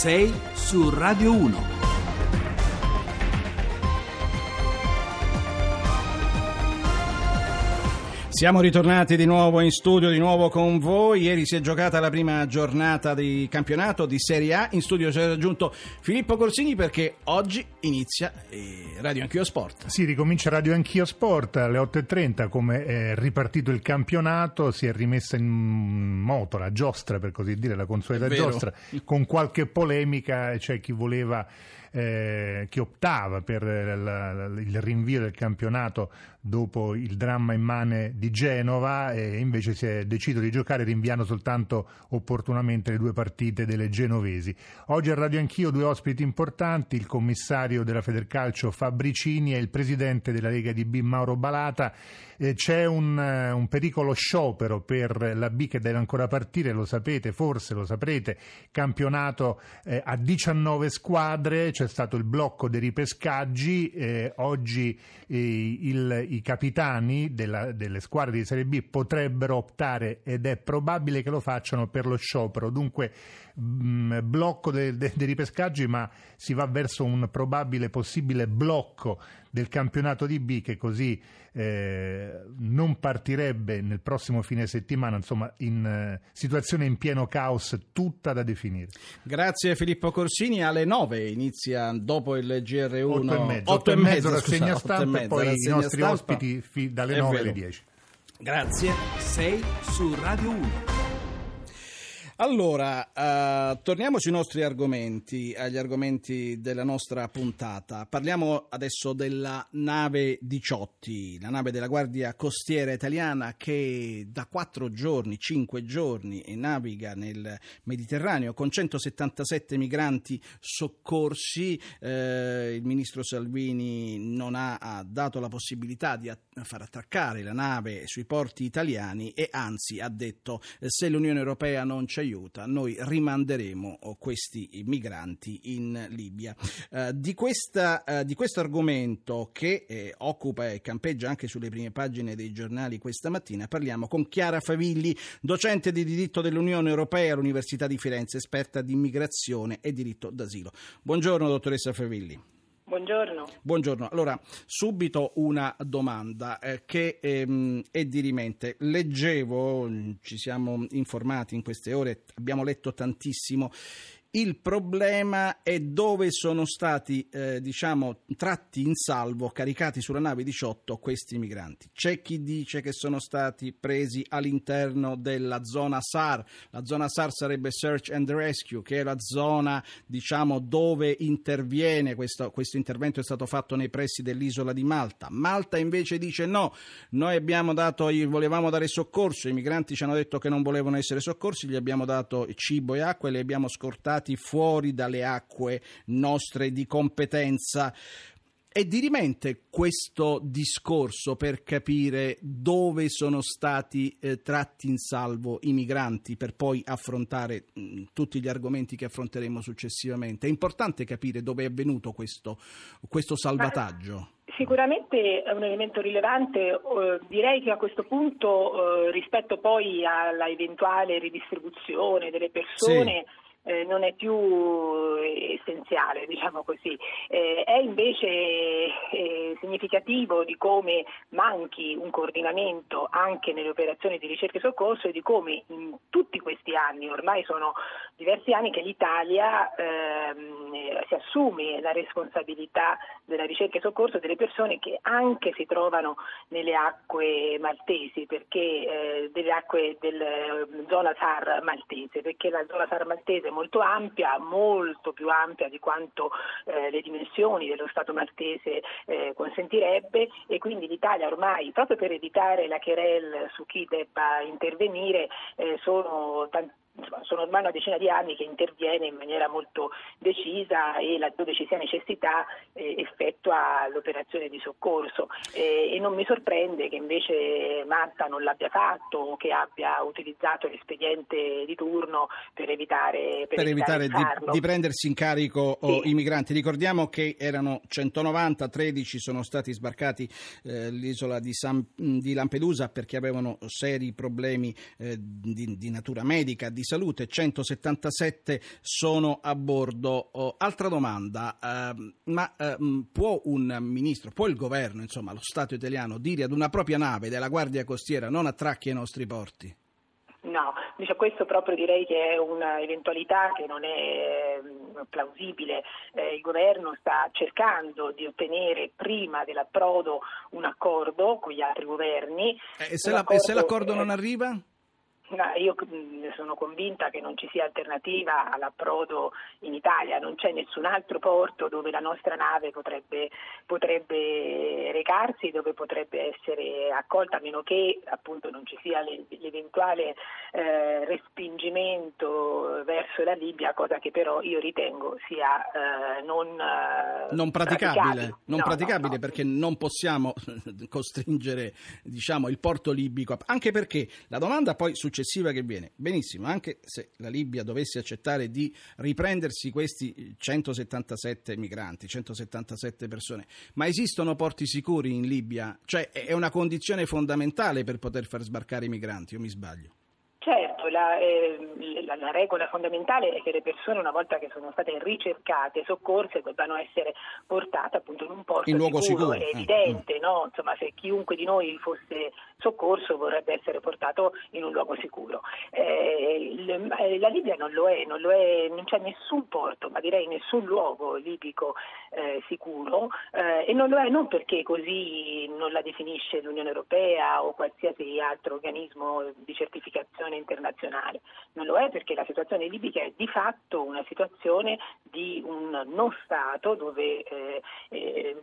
6 su Radio 1. Siamo ritornati di nuovo in studio, di nuovo con voi. Ieri si è giocata la prima giornata di campionato di Serie A. In studio ci è raggiunto Filippo Corsini perché oggi inizia eh, Radio Anch'io Sport. Sì, ricomincia Radio Anch'io Sport alle 8.30 come è ripartito il campionato, si è rimessa in moto la giostra, per così dire, la consueta giostra, con qualche polemica, c'è chi voleva eh, che optava per la, il rinvio del campionato dopo il dramma immane di Genova e invece si è deciso di giocare rinviando soltanto opportunamente le due partite delle genovesi. Oggi a Radio Anch'io due ospiti importanti, il commissario della Federcalcio Fabricini e il presidente della Lega di B Mauro Balata. Eh, c'è un, uh, un, pericolo sciopero per la B che deve ancora partire, lo sapete, forse lo saprete, campionato eh, a 19 squadre, c'è stato il blocco dei ripescaggi, eh, oggi eh, il, i capitani della, delle squadre di Serie B potrebbero optare ed è probabile che lo facciano per lo sciopero. Dunque mh, mm, blocco dei de, de ripescaggi, ma si va verso un probabile possibile blocco del campionato di B che così eh, non partirebbe nel prossimo fine settimana, insomma in eh, situazione in pieno caos tutta da definire. Grazie Filippo Corsini, alle 9 inizia dopo il GR1 8 e mezzo, 8 mezzo rassegna stampa e poi i nostri stampa. ospiti fi, dalle 9 alle 10. Grazie. 6 su Radio 1. Allora, uh, torniamo sui nostri argomenti, agli argomenti della nostra puntata. Parliamo adesso della nave Diciotti, la nave della Guardia Costiera Italiana che da quattro giorni, cinque giorni naviga nel Mediterraneo con 177 migranti soccorsi. Uh, il ministro Salvini non ha, ha dato la possibilità di att- far attraccare la nave sui porti italiani e anzi ha detto se l'Unione Europea non ci aiuta aiuta, noi rimanderemo oh, questi migranti in Libia. Uh, di, questa, uh, di, questo argomento che eh, occupa e campeggia anche sulle prime pagine dei giornali questa mattina parliamo con Chiara Favilli, docente di diritto dell'Unione Europea all'Università di Firenze, esperta di immigrazione e diritto d'asilo. Buongiorno dottoressa Favilli. Buongiorno. Buongiorno. Allora, subito una domanda eh, che ehm, è di rimente. Leggevo, ci siamo informati in queste ore, abbiamo letto tantissimo il problema è dove sono stati, eh, diciamo, tratti in salvo, caricati sulla nave 18 questi migranti. C'è chi dice che sono stati presi all'interno della zona SAR. La zona SAR sarebbe Search and Rescue, che è la zona, diciamo, dove interviene questo, questo intervento è stato fatto nei pressi dell'isola di Malta. Malta invece dice no, noi abbiamo dato, volevamo dare soccorso, i migranti ci hanno detto che non volevano essere soccorsi, gli abbiamo dato cibo e acqua e li abbiamo scortati portati fuori dalle acque nostre di competenza. È dirimente questo discorso per capire dove sono stati eh, tratti in salvo i migranti per poi affrontare mh, mm, tutti gli argomenti che affronteremo successivamente. È importante capire dove è avvenuto questo, questo salvataggio. Sicuramente è un elemento rilevante, eh, direi che a questo punto eh, rispetto poi alla eventuale ridistribuzione delle persone sì eh, non è più eh, essenziale, diciamo così. Eh, è invece eh, significativo di come manchi un coordinamento anche nelle operazioni di ricerca e soccorso e di come in tutti questi anni, ormai sono diversi anni che l'Italia ehm, si assume la responsabilità della ricerca e soccorso delle persone che anche si trovano nelle acque maltesi, perché eh, delle acque della zona SAR maltese, perché la zona SAR maltese molto ampia, molto più ampia di quanto eh, le dimensioni dello Stato maltese eh, consentirebbe. E quindi l'Italia ormai, proprio per evitare la querel su chi debba intervenire, eh, sono tanti insomma, sono ormai una decina di anni che interviene in maniera molto decisa e laddove ci sia necessità eh, effettua l'operazione di soccorso eh, e non mi sorprende che invece Malta non l'abbia fatto o che abbia utilizzato l'espediente di turno per evitare, per per evitare, evitare di, di, prendersi in carico sì. i migranti. Ricordiamo che erano 190, 13 sono stati sbarcati eh, di, San, di, Lampedusa perché avevano seri problemi eh, di, di natura medica, di salute, 177 sono a bordo. Oh, altra domanda, uh, ma uh, può un ministro, può il governo, insomma lo Stato italiano, dire ad una propria nave della Guardia Costiera non attracchi ai nostri porti? No, Dice, questo proprio direi che è un'eventualità che non è mm, plausibile. Eh, il governo sta cercando di ottenere prima dell'approdo un accordo con gli altri governi. Eh, e, se la, e se l'accordo non arriva? No, io mm, sono convinta che non ci sia alternativa all'approdo in Italia, non c'è nessun altro porto dove la nostra nave potrebbe, potrebbe recarsi, dove potrebbe essere accolta, a meno che appunto non ci sia l'eventuale eh, respingimento verso la Libia, cosa che però io ritengo sia eh, non, eh, non, praticabile, praticabile. Non no, praticabile no, perché non possiamo costringere diciamo, il porto libico, anche perché la domanda poi succede successiva che viene. Benissimo, anche se la Libia dovesse accettare di riprendersi questi 177 migranti, 177 persone, ma esistono porti sicuri in Libia? Cioè è una condizione fondamentale per poter far sbarcare i migranti, o mi sbaglio? La, eh, la, la, regola fondamentale è che le persone una volta che sono state ricercate, soccorse, debbano essere portate appunto in un porto in luogo sicuro. È evidente, mm. no? Insomma, se chiunque di noi fosse soccorso vorrebbe essere portato in un luogo sicuro. Eh, eh, la Libia non lo è, non lo è, non c'è nessun porto, ma direi nessun luogo libico eh, sicuro eh, e non lo è non perché così non la definisce l'Unione Europea o qualsiasi altro organismo di certificazione situazione internazionale. Non lo è perché la situazione libica è di fatto una situazione di un non Stato dove, eh, eh,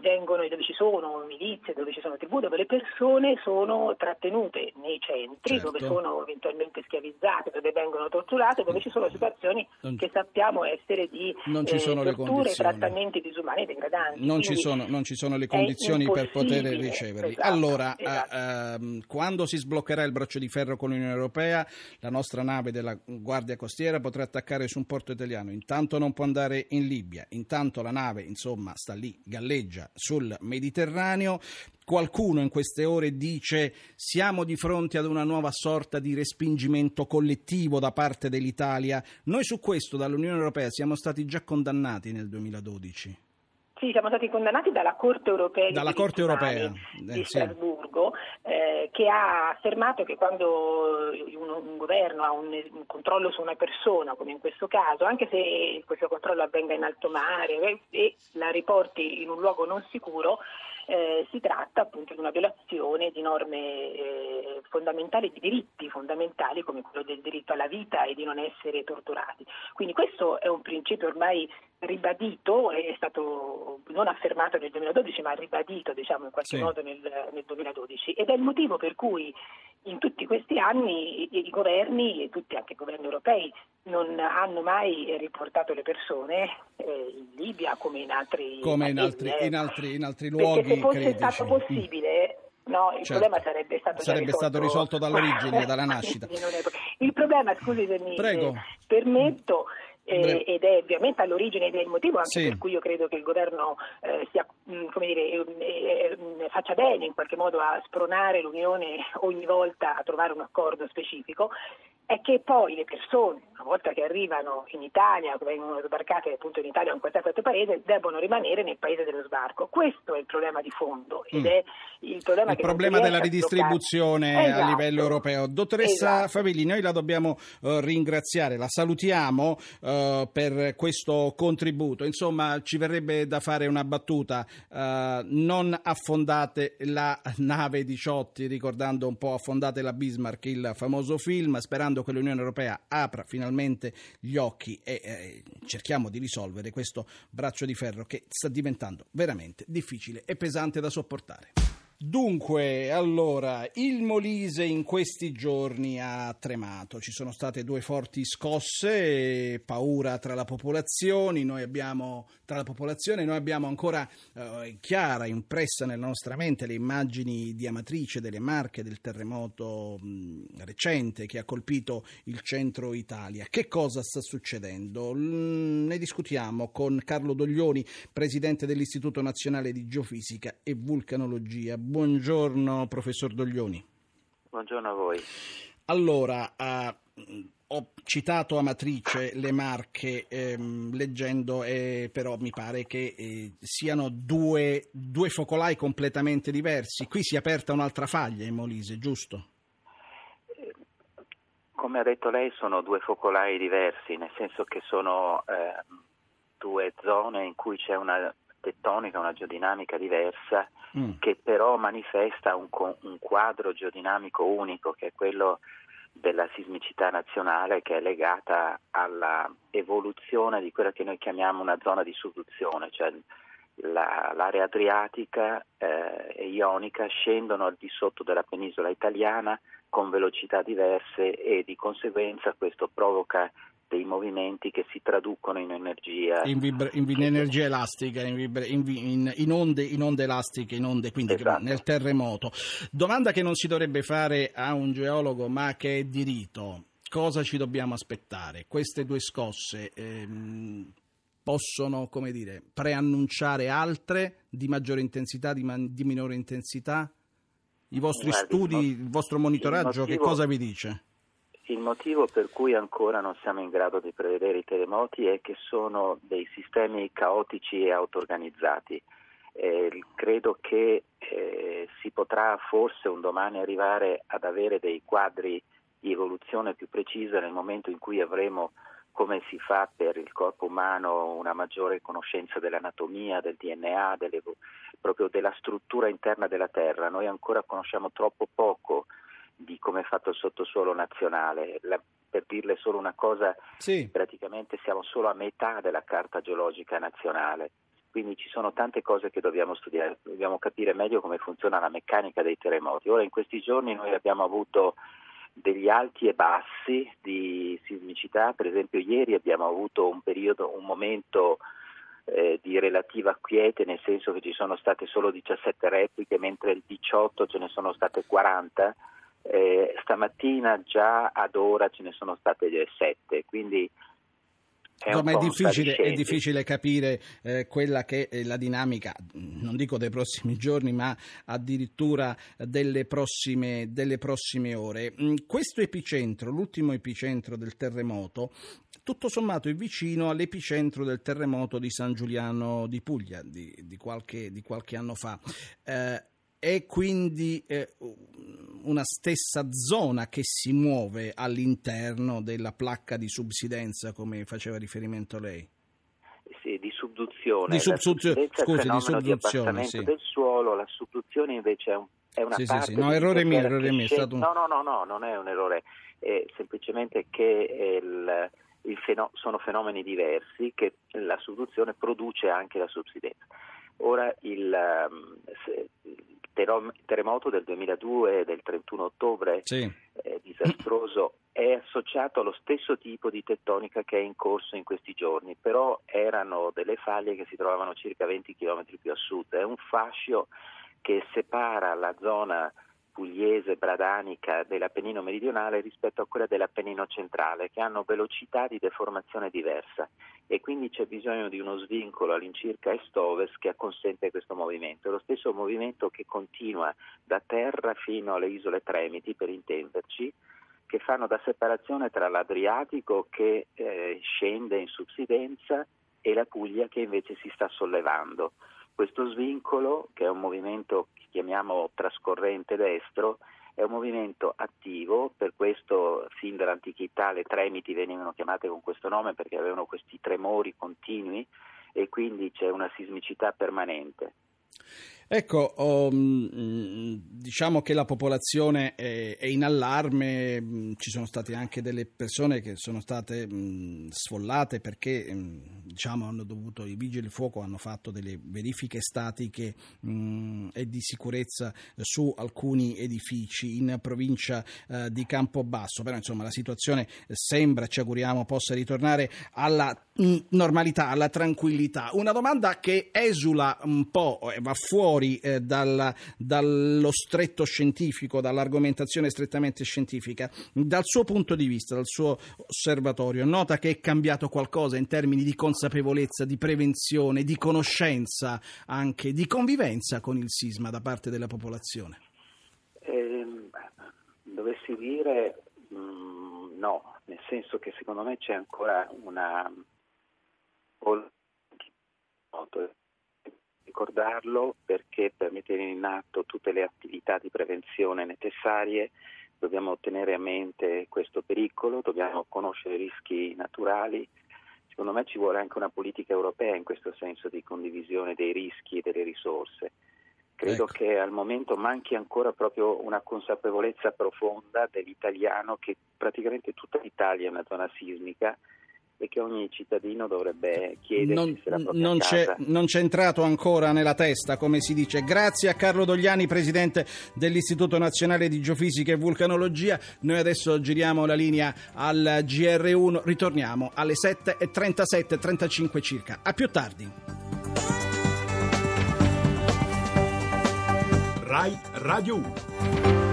vengono, dove ci sono milizie, dove ci sono tribù, dove le persone sono trattenute nei centri, certo. dove sono eventualmente schiavizzate, dove vengono torturate, dove ci sono situazioni non, che sappiamo essere di non ci sono eh, torture, trattamenti disumani e degradanti. Non ci, sono, non ci, sono, le condizioni per poter riceverli. Esatto, allora, esatto. Uh, uh, quando si sbloccherà il braccio di ferro con l'Unione Europea? La nostra nave della Guardia Costiera potrà attaccare su un porto italiano. Intanto non può andare in Libia, intanto la nave, insomma, sta lì, galleggia sul Mediterraneo. Qualcuno in queste ore dice siamo di fronte ad una nuova sorta di respingimento collettivo da parte dell'Italia. Noi su questo dall'Unione Europea siamo stati già condannati nel 2012. Sì, siamo stati condannati dalla Corte europea, dalla Corte europea. di eh, Strasburgo, sì. eh, che ha affermato che quando un, un governo ha un, un, controllo su una persona, come in questo caso, anche se questo controllo avvenga in alto mare e, e la riporti in un luogo non sicuro, eh, si tratta appunto di una violazione di norme eh, fondamentali, di diritti fondamentali come quello del diritto alla vita e di non essere torturati. Quindi questo è un principio ormai ribadito, è stato non affermato nel 2012 ma ribadito diciamo, in qualche sì. modo nel, nel 2012 ed è il motivo per cui in tutti questi anni i, governi, e tutti anche i governi europei, non hanno mai riportato le persone eh, in Libia come in altri, come in altri, in altri, in altri luoghi. Perché se fosse critici. stato possibile No, il certo. problema sarebbe stato, sarebbe risolto. stato risolto dall'origine, dalla nascita. Il problema, scusi se mi Prego. permetto, eh, ed è ovviamente all'origine del motivo anche sì. per cui io credo che il governo eh, sia, mh, mm, dire, eh, eh, faccia bene in qualche modo a spronare l'Unione ogni volta a trovare un accordo specifico, è che poi le persone, una volta che arrivano in Italia, vengono sbarcate appunto in Italia o in qualsiasi altro paese, debbono rimanere nel paese dello sbarco. Questo è il problema di fondo ed mm. è il problema, il problema della ridistribuzione esatto. a livello europeo. Dottoressa esatto. Favilli, noi la dobbiamo uh, ringraziare, la salutiamo uh, per questo contributo. Insomma, ci verrebbe da fare una battuta. Uh, non affondate la nave 18, ricordando un po' affondate la Bismarck, il famoso film, sperando sperando che l'Unione Europea apra finalmente gli occhi e eh, cerchiamo di risolvere questo braccio di ferro che sta diventando veramente difficile e pesante da sopportare. Dunque, allora, il Molise in questi giorni ha tremato, ci sono state due forti scosse, paura tra la popolazione, noi abbiamo, popolazione, noi abbiamo ancora eh, chiara, impressa nella nostra mente le immagini di Amatrice, delle Marche, del terremoto mh, recente che ha colpito il centro Italia. Che cosa sta succedendo? L- ne discutiamo con Carlo Doglioni, presidente dell'Istituto Nazionale di Geofisica e Vulcanologia. Buongiorno professor Doglioni. Buongiorno a voi. Allora, uh, ho citato Amatrice, le Marche, ehm, leggendo, eh, però mi pare che eh, siano due, due, focolai completamente diversi. Qui si è aperta un'altra faglia in Molise, giusto? Come ha detto lei, sono due focolai diversi, nel senso che sono eh, due zone in cui c'è una tettonica, una geodinamica diversa, mm. che però manifesta un, un quadro geodinamico unico, che è quello della sismicità nazionale che è legata all'evoluzione di quella che noi chiamiamo una zona di subduzione, cioè la, l'area adriatica eh, e ionica scendono al di sotto della penisola italiana con velocità diverse e di conseguenza questo provoca dei movimenti che si traducono in energia. In, vibra- in, in energia elastica in, vibra- in, onde, in, onde, elastiche in onde quindi esatto. nel terremoto. Domanda che non si dovrebbe fare a un geologo ma che è di rito. Cosa ci dobbiamo aspettare? Queste due scosse ehm, possono come dire preannunciare altre di maggiore intensità di, man- di minore intensità? I vostri Guardi, studi il vostro monitoraggio motivo... che cosa vi dice? Il motivo per cui ancora non siamo in grado di prevedere i terremoti è che sono dei sistemi caotici e auto-organizzati. Eh, credo che eh, si potrà forse un domani arrivare ad avere dei quadri di evoluzione più precisa nel momento in cui avremo, come si fa per il corpo umano, una maggiore conoscenza dell'anatomia, del DNA, delle, proprio della struttura interna della Terra. Noi ancora conosciamo troppo poco di come è fatto il sottosuolo nazionale. La, per dirle solo una cosa, sì. praticamente siamo solo a metà della carta geologica nazionale. Quindi ci sono tante cose che dobbiamo studiare, dobbiamo capire meglio come funziona la meccanica dei terremoti. Ora in questi giorni noi abbiamo avuto degli alti e bassi di sismicità, per esempio ieri abbiamo avuto un periodo, un momento eh, di relativa quiete, nel senso che ci sono state solo 17 repliche, mentre il 18 ce ne sono state 40 eh, stamattina già ad ora ce ne sono state sette, quindi è, è, difficile, è, difficile, capire eh, quella che è la dinamica, non dico dei prossimi giorni, ma addirittura delle prossime, delle prossime ore. Mm, questo epicentro, l'ultimo epicentro del terremoto, tutto sommato è vicino all'epicentro del terremoto di San Giuliano di Puglia di, di, qualche, di qualche, anno fa. Eh, è quindi eh, una stessa zona che si muove all'interno della placca di subsidenza, come faceva riferimento lei? Sì, di subduzione. Di subduzione, scusi, di subduzione, di sì. del suolo, la subduzione invece è, un, è una sì, parte... Sì, sì. No, errore mio, errore mio. Un... No, no, no, no, non è un errore, è semplicemente che il, il feno... sono fenomeni diversi che la subduzione produce anche la subsidenza. Ora il, um, terremoto del 2002 del 31 ottobre sì. eh, disastroso è associato allo stesso tipo di tettonica che è in corso in questi giorni, però erano delle faglie che si trovavano circa 20 km più a sud, è un fascio che separa la zona pugliese, bradanica dell'Appennino meridionale rispetto a quella dell'Appennino centrale, che hanno velocità di deformazione diversa e quindi c'è bisogno di uno svincolo all'incirca est-ovest che consente questo movimento. Lo stesso movimento che continua da terra fino alle isole Tremiti, per intenderci, che fanno da separazione tra l'Adriatico che eh, scende in subsidenza e la Puglia che invece si sta sollevando. Questo svincolo, che è un movimento chiamiamo trascorrente destro, è un movimento attivo, per questo fin dall'antichità le tremiti venivano chiamate con questo nome perché avevano questi tremori continui e quindi c'è una sismicità permanente. Ecco, um, diciamo che la popolazione è, è, in allarme, mm, ci sono state anche delle persone che sono state mm, sfollate perché mm, diciamo, hanno dovuto, i vigili del fuoco hanno fatto delle verifiche statiche e di sicurezza su alcuni edifici in provincia uh, di Campobasso, però insomma la situazione sembra, ci auguriamo, possa ritornare alla normalità, alla tranquillità. Una domanda che esula un po', va fuori fuori eh, dalla, dallo stretto scientifico, dall'argomentazione strettamente scientifica, dal suo punto di vista, dal suo osservatorio, nota che è cambiato qualcosa in termini di consapevolezza, di prevenzione, di conoscenza, anche di convivenza con il sisma da parte della popolazione? Eh, dovessi dire, mh, mm, no, nel senso che secondo me c'è ancora una ricordarlo perché per mettere in atto tutte le attività di prevenzione necessarie dobbiamo tenere a mente questo pericolo, dobbiamo conoscere i rischi naturali. Secondo me ci vuole anche una politica europea in questo senso di condivisione dei rischi e delle risorse. Credo ecco. che al momento manchi ancora proprio una consapevolezza profonda dell'italiano che praticamente tutta l'Italia è una zona sismica e che ogni cittadino dovrebbe chiedersi non, se la non c'è, non c'è entrato ancora nella testa, come si dice. Grazie a Carlo Dogliani, presidente dell'Istituto Nazionale di Geofisica e Vulcanologia. Noi adesso giriamo la linea al GR1, ritorniamo alle 7.37, 35 circa. A più tardi. RAI Radio 1